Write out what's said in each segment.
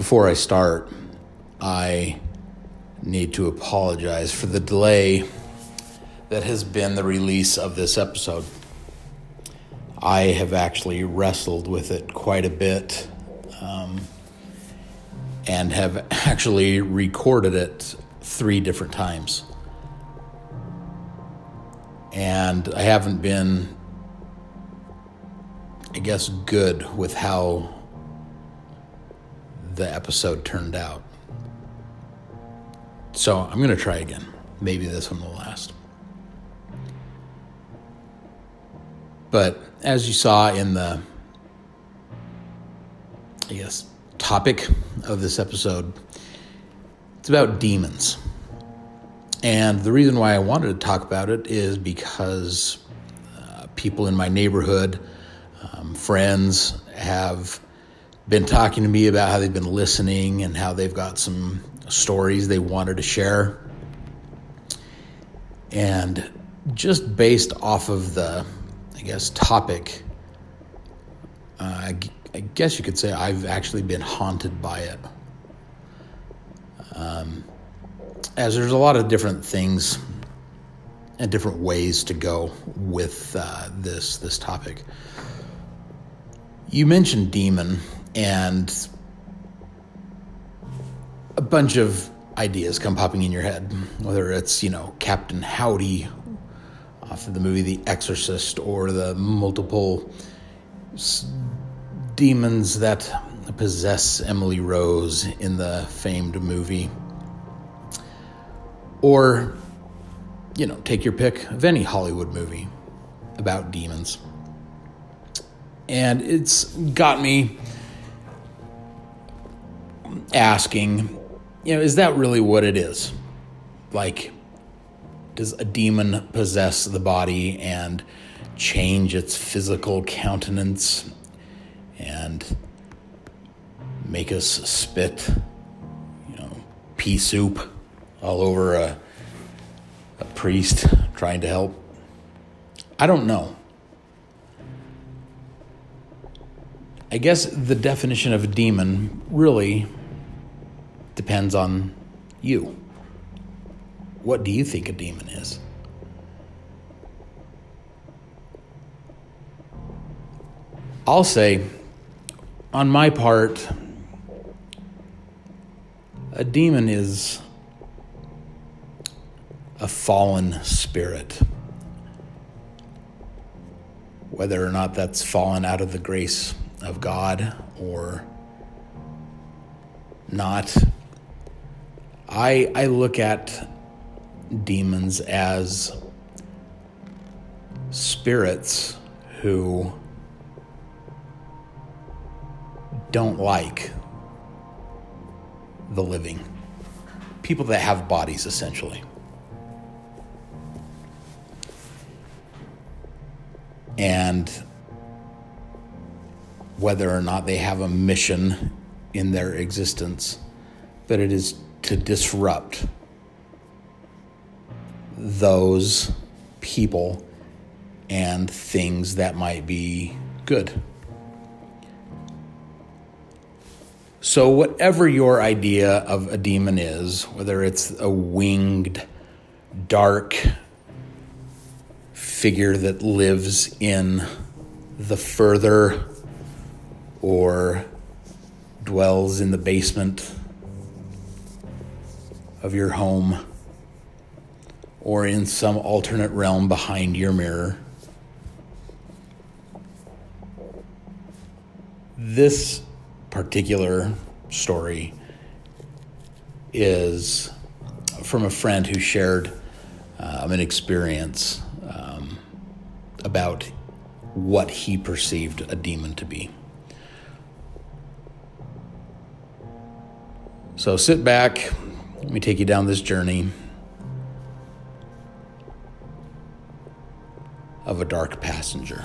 Before I start, I need to apologize for the delay that has been the release of this episode. I have actually wrestled with it quite a bit um, and have actually recorded it three different times. And I haven't been, I guess, good with how the episode turned out. So I'm going to try again. Maybe this one will last. But as you saw in the, I guess, topic of this episode, it's about demons. And the reason why I wanted to talk about it is because uh, people in my neighborhood, um, friends, have been talking to me about how they've been listening and how they've got some stories they wanted to share. And just based off of the, I guess, topic, uh, I, I, guess you could say I've actually been haunted by it. Um, as there's a lot of different things and different ways to go with uh, this this topic. You mentioned demon and a bunch of ideas come popping in your head, whether it's, you know, Captain Howdy off of the movie The Exorcist or the multiple demons that possess Emily Rose in the famed movie. Or, you know, take your pick of any Hollywood movie about demons. And it's got me asking, you know, is that really what it is? Like, does a demon possess the body and change its physical countenance and make us spit, you know, pea soup all over a, a priest trying to help? I don't know. I guess the definition of a demon really depends on you. What do you think a demon is? I'll say, on my part, a demon is a fallen spirit. Whether or not that's fallen out of the grace of God or not, I, I look at demons as spirits who don't like the living. People that have bodies, essentially. And whether or not they have a mission in their existence, but it is to disrupt those people and things that might be good. So, whatever your idea of a demon is, whether it's a winged, dark figure that lives in the further or dwells in the basement of your home or in some alternate realm behind your mirror. This particular story is from a friend who shared um, an experience um, about what he perceived a demon to be. So sit back, let me take you down this journey of a dark passenger.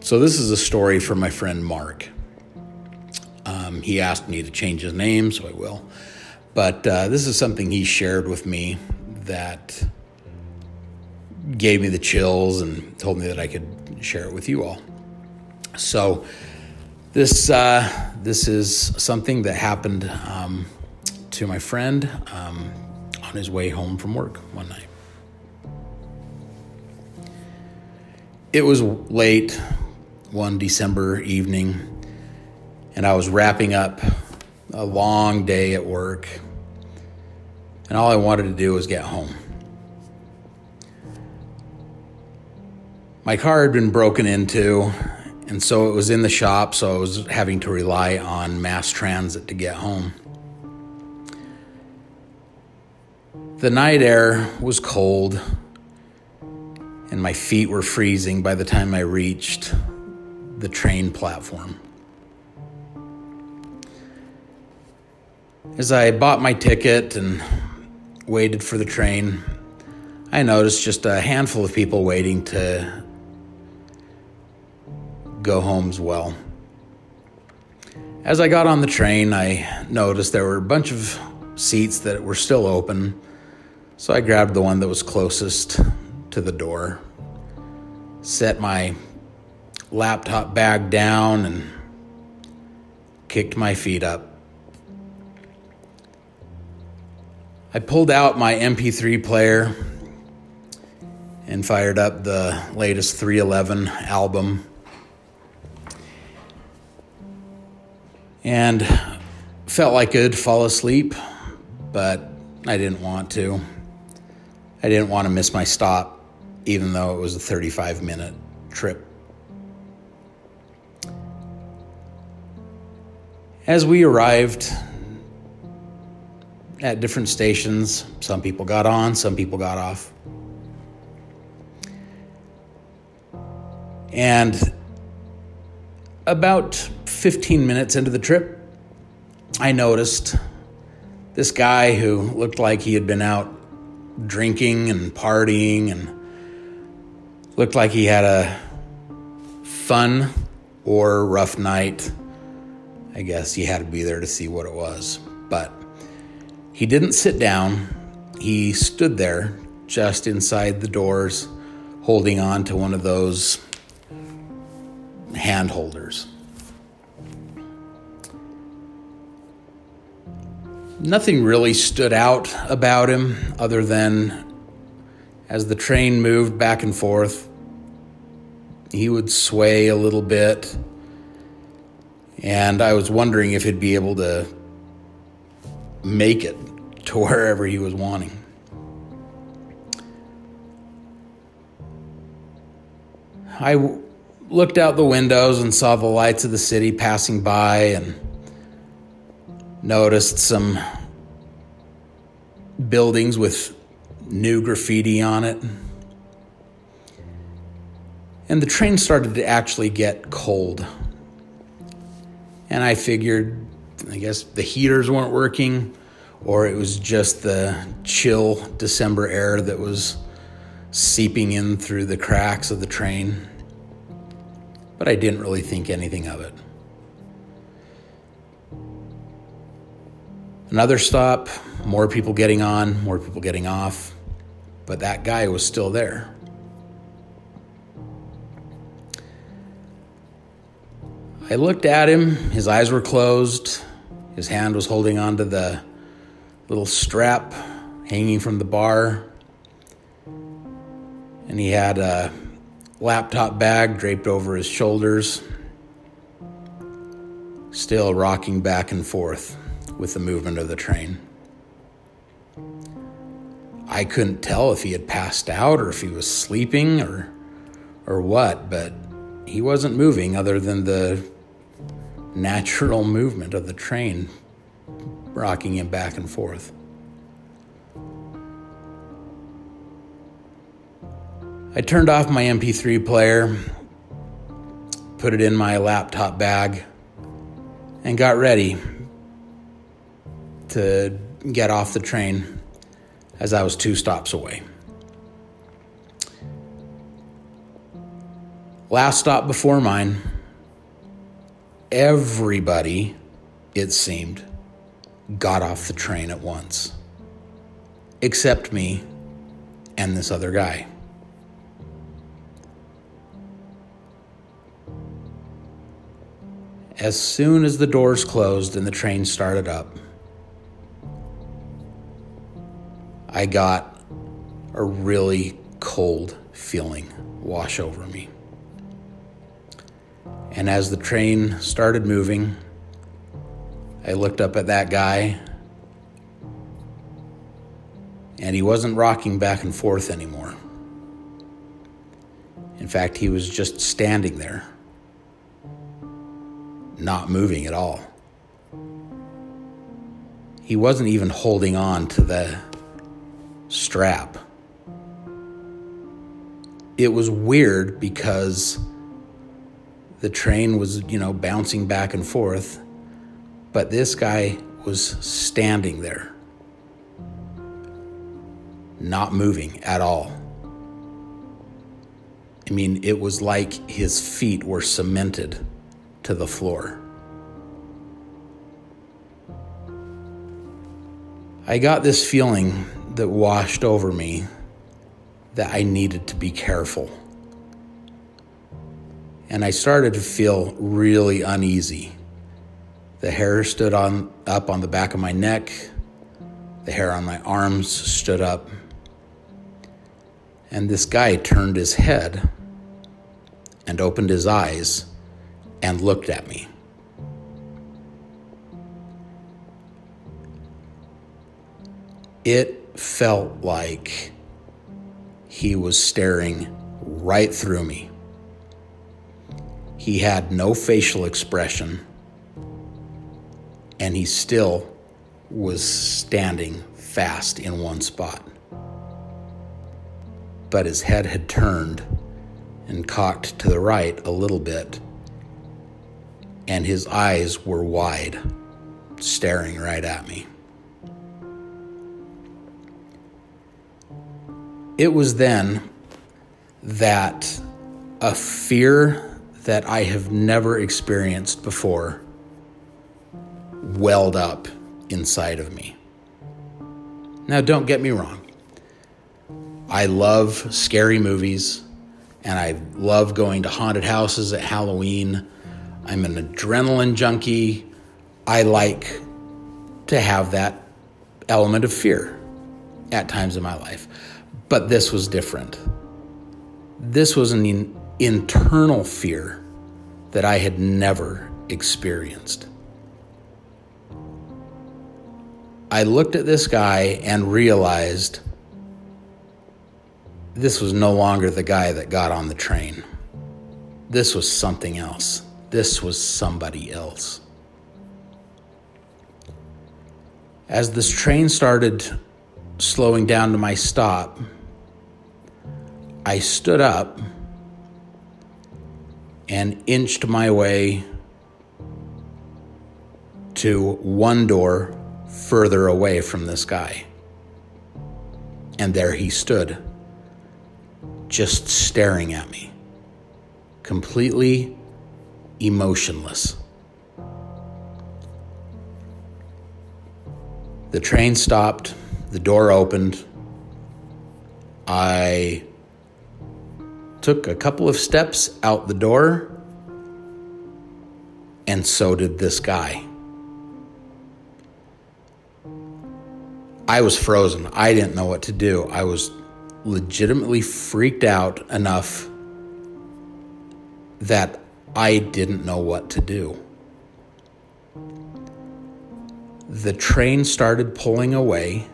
So, this is a story from my friend Mark. Um, he asked me to change his name, so I will. But uh, this is something he shared with me that gave me the chills and told me that I could share it with you all. So, this uh, this is something that happened um, to my friend um, on his way home from work one night. It was late one December evening, and I was wrapping up a long day at work, and all I wanted to do was get home. My car had been broken into, and so it was in the shop, so I was having to rely on mass transit to get home. The night air was cold, and my feet were freezing by the time I reached the train platform. As I bought my ticket and waited for the train, I noticed just a handful of people waiting to go home as well. As I got on the train, I noticed there were a bunch of seats that were still open, so I grabbed the one that was closest to the door, set my laptop bag down, and kicked my feet up. I pulled out my MP3 player and fired up the latest 311 album and felt like I'd fall asleep, but I didn't want to. I didn't want to miss my stop, even though it was a 35 minute trip. As we arrived at different stations, some people got on, some people got off. And about 15 minutes into the trip, I noticed this guy who looked like he had been out drinking and partying and looked like he had a fun or rough night. I guess he had to be there to see what it was. But he didn't sit down, he stood there just inside the doors, holding on to one of those hand holders. Nothing really stood out about him other than as the train moved back and forth, he would sway a little bit. And I was wondering if he'd be able to make it to wherever he was wanting. I looked out the windows and saw the lights of the city passing by and noticed some buildings with new graffiti on it. And the train started to actually get cold. And I figured, I guess the heaters weren't working, or it was just the chill December air that was seeping in through the cracks of the train but I didn't really think anything of it. Another stop, more people getting on, more people getting off, but that guy was still there. I looked at him, his eyes were closed, his hand was holding onto the little strap hanging from the bar, and he had a laptop bag draped over his shoulders, still rocking back and forth with the movement of the train. I couldn't tell if he had passed out or if he was sleeping or or what, but he wasn't moving other than the natural movement of the train rocking him back and forth. I turned off my MP3 player, put it in my laptop bag, and got ready to get off the train as I was two stops away. Last stop before mine, everybody, it seemed, got off the train at once, except me and this other guy. As soon as the doors closed and the train started up, I got a really cold feeling wash over me. And as the train started moving, I looked up at that guy, and he wasn't rocking back and forth anymore. In fact, he was just standing there, not moving at all. He wasn't even holding on to the strap. It was weird because the train was, you know, bouncing back and forth, but this guy was standing there, not moving at all. I mean, it was like his feet were cemented to the floor. I got this feeling that washed over me that I needed to be careful. And I started to feel really uneasy. The hair stood on up on the back of my neck. The hair on my arms stood up. And this guy turned his head and opened his eyes and looked at me. It felt like he was staring right through me. He had no facial expression, and he still was standing fast in one spot. But his head had turned and cocked to the right a little bit, and his eyes were wide, staring right at me. It was then that a fear that I have never experienced before welled up inside of me. Now, don't get me wrong. I love scary movies and I love going to haunted houses at Halloween. I'm an adrenaline junkie. I like to have that element of fear at times in my life. But this was different. This was an in- internal fear that I had never experienced. I looked at this guy and realized this was no longer the guy that got on the train. This was something else. This was somebody else. As this train started slowing down to my stop, I stood up and inched my way to one door further away from this guy. And there he stood, just staring at me, completely emotionless. The train stopped, the door opened. I took a couple of steps out the door, and so did this guy. I was frozen. I didn't know what to do. I was legitimately freaked out enough that I didn't know what to do. The train started pulling away,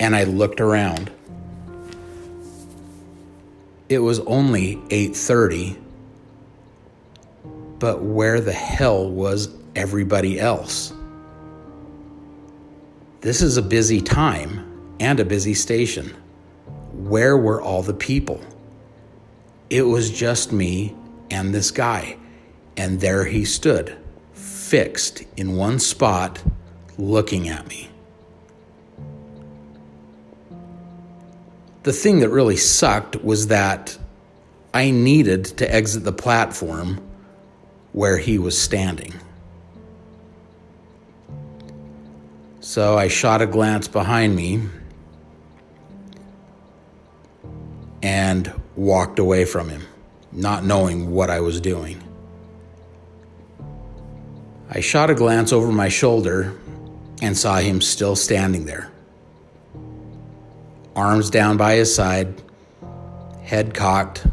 and I looked around it was only 8:30 but where the hell was everybody else? This is a busy time and a busy station. Where were all the people? It was just me and this guy and there he stood fixed in one spot looking at me the thing that really sucked was that I needed to exit the platform where he was standing. So I shot a glance behind me and walked away from him, not knowing what I was doing. I shot a glance over my shoulder and saw him still standing there. Arms down by his side, head cocked,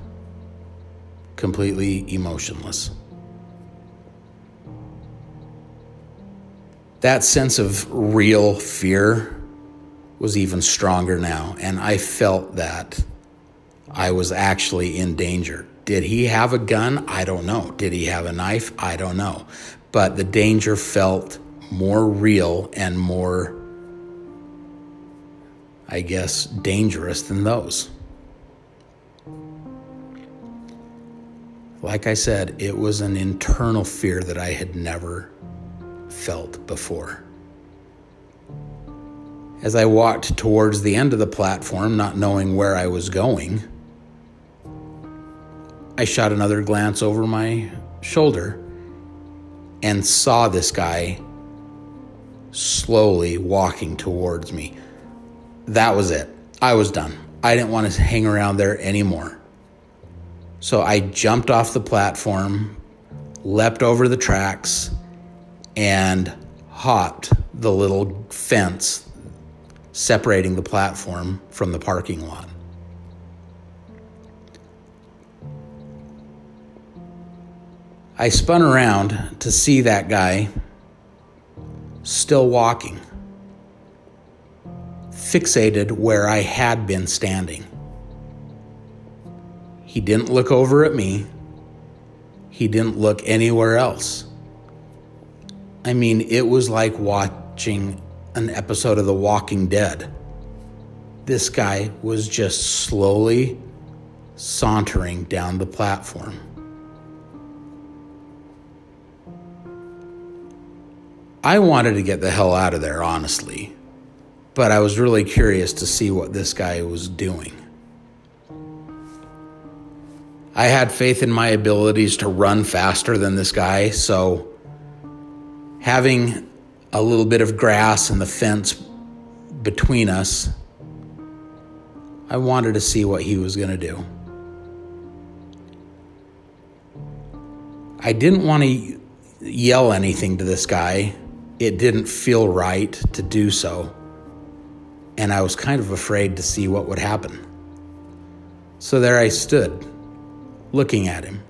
completely emotionless. That sense of real fear was even stronger now, and I felt that I was actually in danger. Did he have a gun? I don't know. Did he have a knife? I don't know. But the danger felt more real and more, I guess, dangerous than those. Like I said, it was an internal fear that I had never felt before. As I walked towards the end of the platform, not knowing where I was going, I shot another glance over my shoulder and saw this guy slowly walking towards me. That was it. I was done. I didn't want to hang around there anymore. So I jumped off the platform, leapt over the tracks, and hopped the little fence separating the platform from the parking lot. I spun around to see that guy still walking, fixated where I had been standing. He didn't look over at me. He didn't look anywhere else. I mean, it was like watching an episode of The Walking Dead. This guy was just slowly sauntering down the platform. I wanted to get the hell out of there, honestly, but I was really curious to see what this guy was doing. I had faith in my abilities to run faster than this guy, so having a little bit of grass and the fence between us, I wanted to see what he was going to do. I didn't want to yell anything to this guy it didn't feel right to do so. And I was kind of afraid to see what would happen. So there I stood, looking at him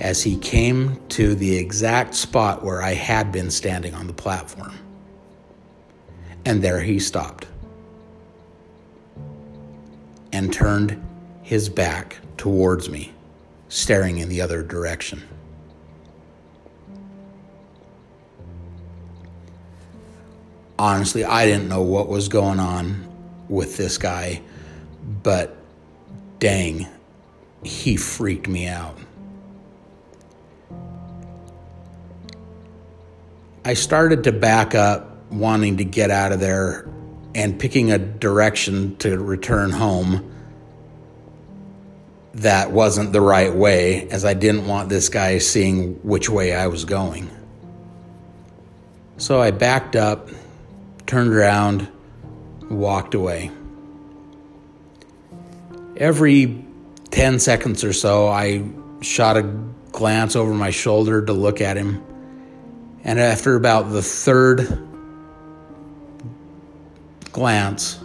as he came to the exact spot where I had been standing on the platform. And there he stopped and turned his back towards me, staring in the other direction. Honestly, I didn't know what was going on with this guy, but dang, he freaked me out. I started to back up, wanting to get out of there and picking a direction to return home that wasn't the right way, as I didn't want this guy seeing which way I was going. So I backed up turned around, walked away. Every 10 seconds or so, I shot a glance over my shoulder to look at him. And after about the third glance,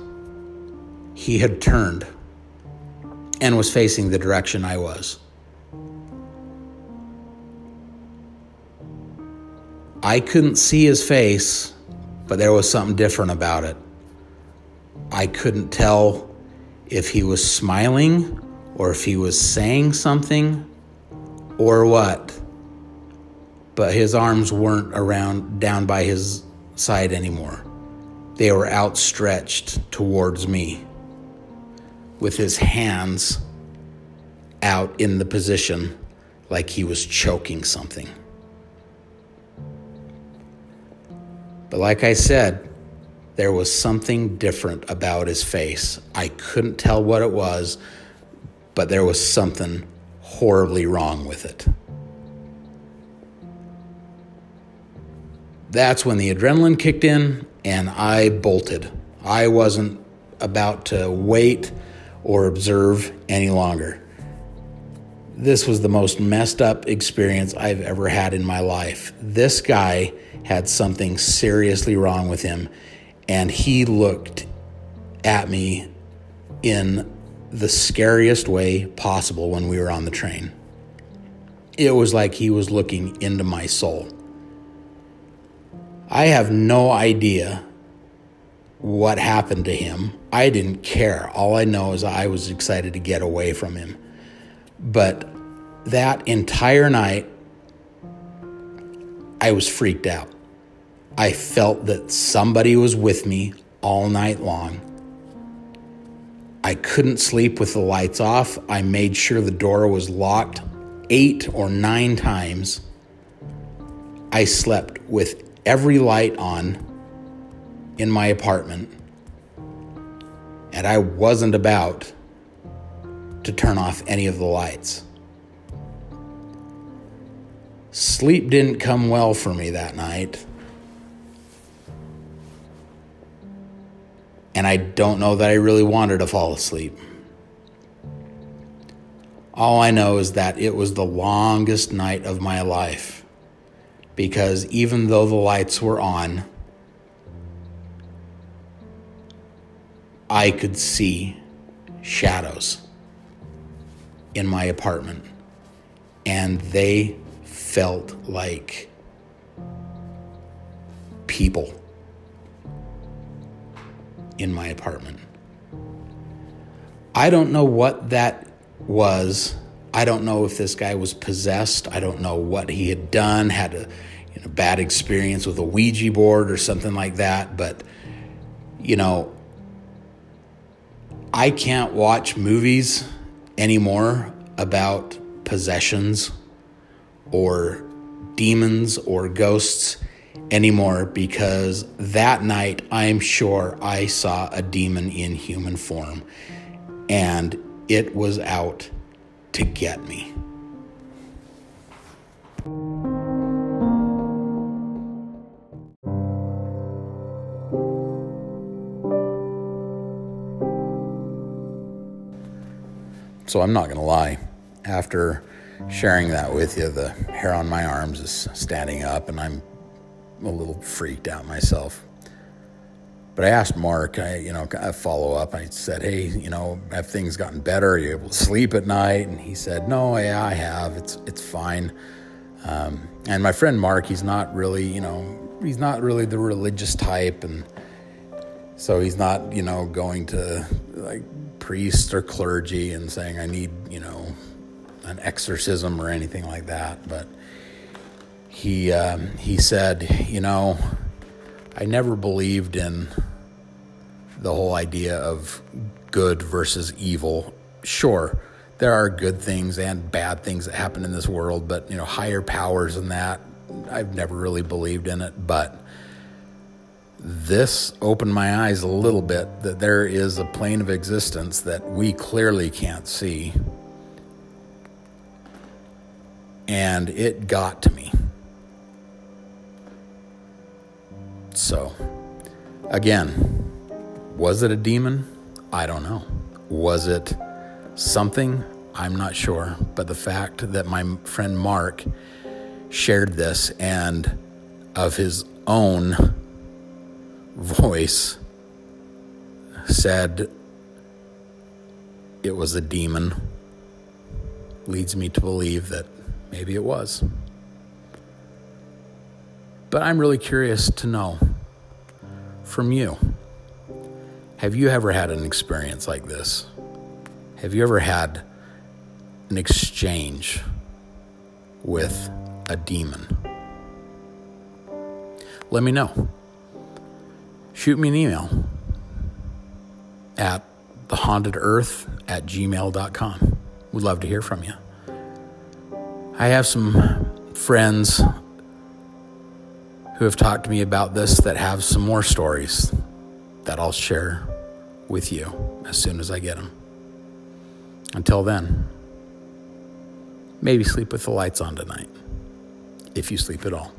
he had turned and was facing the direction I was. I couldn't see his face but there was something different about it. I couldn't tell if he was smiling or if he was saying something or what. But his arms weren't around down by his side anymore. They were outstretched towards me with his hands out in the position like he was choking something. But like I said, there was something different about his face. I couldn't tell what it was, but there was something horribly wrong with it. That's when the adrenaline kicked in and I bolted. I wasn't about to wait or observe any longer. This was the most messed up experience I've ever had in my life. This guy had something seriously wrong with him, and he looked at me in the scariest way possible when we were on the train. It was like he was looking into my soul. I have no idea what happened to him. I didn't care. All I know is I was excited to get away from him. But that entire night, I was freaked out. I felt that somebody was with me all night long. I couldn't sleep with the lights off. I made sure the door was locked eight or nine times. I slept with every light on in my apartment, and I wasn't about to turn off any of the lights. Sleep didn't come well for me that night. And I don't know that I really wanted to fall asleep. All I know is that it was the longest night of my life because even though the lights were on, I could see shadows in my apartment, and they felt like people in my apartment. I don't know what that was. I don't know if this guy was possessed. I don't know what he had done, had a you know, bad experience with a Ouija board or something like that. But, you know, I can't watch movies anymore about possessions or demons or ghosts anymore because that night I'm sure I saw a demon in human form and it was out to get me. So I'm not going to lie. After sharing that with you, the hair on my arms is standing up and I'm a little freaked out myself. But I asked Mark, I, you know, I follow up. I said, hey, you know, have things gotten better? Are you able to sleep at night? And he said, no, yeah, I have. It's, it's fine. Um, and my friend Mark, he's not really, you know, he's not really the religious type. And so he's not, you know, going to like priest or clergy and saying, I need, you know, an exorcism or anything like that. But he, um, he said, you know, I never believed in the whole idea of good versus evil. Sure, there are good things and bad things that happen in this world, but you know, higher powers than that, I've never really believed in it, but this opened my eyes a little bit that there is a plane of existence that we clearly can't see. And it got to me. So, again, was it a demon? I don't know. Was it something? I'm not sure. But the fact that my friend Mark shared this and of his own voice said it was a demon leads me to believe that maybe it was. But I'm really curious to know from you have you ever had an experience like this? Have you ever had an exchange with a demon? Let me know shoot me an email at thehauntederarth at gmail.com. We'd love to hear from you. I have some friends who have talked to me about this that have some more stories that I'll share with you as soon as I get them. Until then, maybe sleep with the lights on tonight, if you sleep at all.